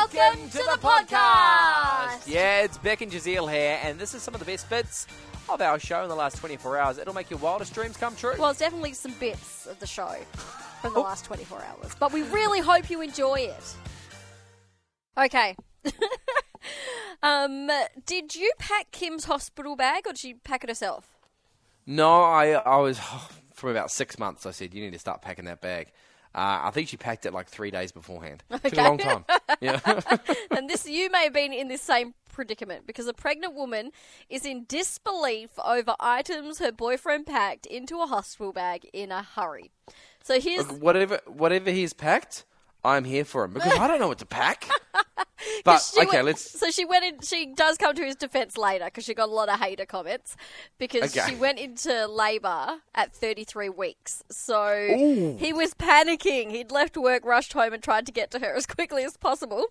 Welcome to the podcast. Yeah, it's Beck and Jazeel here, and this is some of the best bits of our show in the last 24 hours. It'll make your wildest dreams come true. Well, it's definitely some bits of the show from the last 24 hours, but we really hope you enjoy it. Okay. um, did you pack Kim's hospital bag or did she pack it herself? no, I, I was, from about six months, I said, you need to start packing that bag. Uh, I think she packed it like three days beforehand. Took Okay. a long time. Yeah. and this you may have been in this same predicament because a pregnant woman is in disbelief over items her boyfriend packed into a hospital bag in a hurry. So here's Look, whatever, whatever he's packed, I'm here for him because I don't know what to pack. But okay, went- let's. So she went in. She does come to his defense later because she got a lot of hater comments because Okay. she went into labour at 33 weeks. So Ooh. he was panicking. He'd left work, rushed home, and tried to get to her as quickly as possible.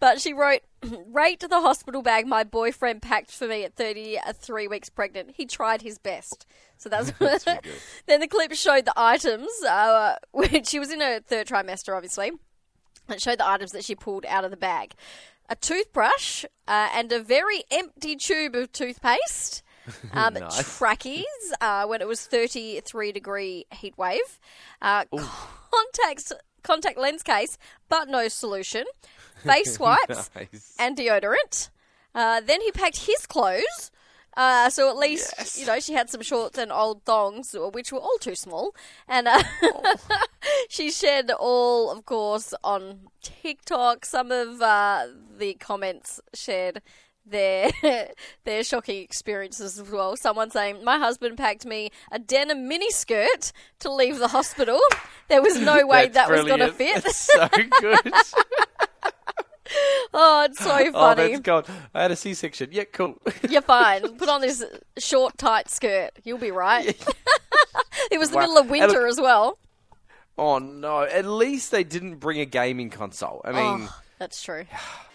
But she wrote, "Rate the hospital bag my boyfriend packed for me at 33 weeks pregnant. He tried his best." So that's, then the clip showed the items, uh, which she was in her third trimester, obviously. It showed the items that she pulled out of the bag a toothbrush uh, and a very empty tube of toothpaste. Um, Nice. Trackies uh, when it was 33 degree heat wave. Uh, contacts, contact lens case, but no solution. Face wipes Nice. and deodorant. Uh, then he packed his clothes. Uh, so at least Yes. you know she had some shorts and old thongs, which were all too small, and uh, she shared all, of course, on TikTok. Some of uh, the comments shared their their shocking experiences as well. Someone saying, "My husband packed me a denim mini skirt to leave the hospital. There was no way that was going to fit." That's so good. Oh, it's so funny. oh, that's gold. I had a C-section. Yeah, cool. You're fine. Put on this short, tight skirt. You'll be right. it was the Wow. middle of winter look- as well. Oh no! At least they didn't bring a gaming console. I mean, oh, that's true.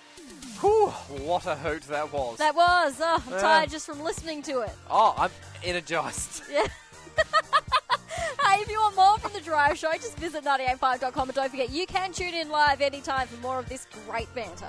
whew, what a hoot that was. That was. Oh, I'm tired just from listening to it. oh, I'm energized. Yeah. hey, if you want more from The Drive Show, just visit 985.com and don't forget you can tune in live anytime for more of this great banter.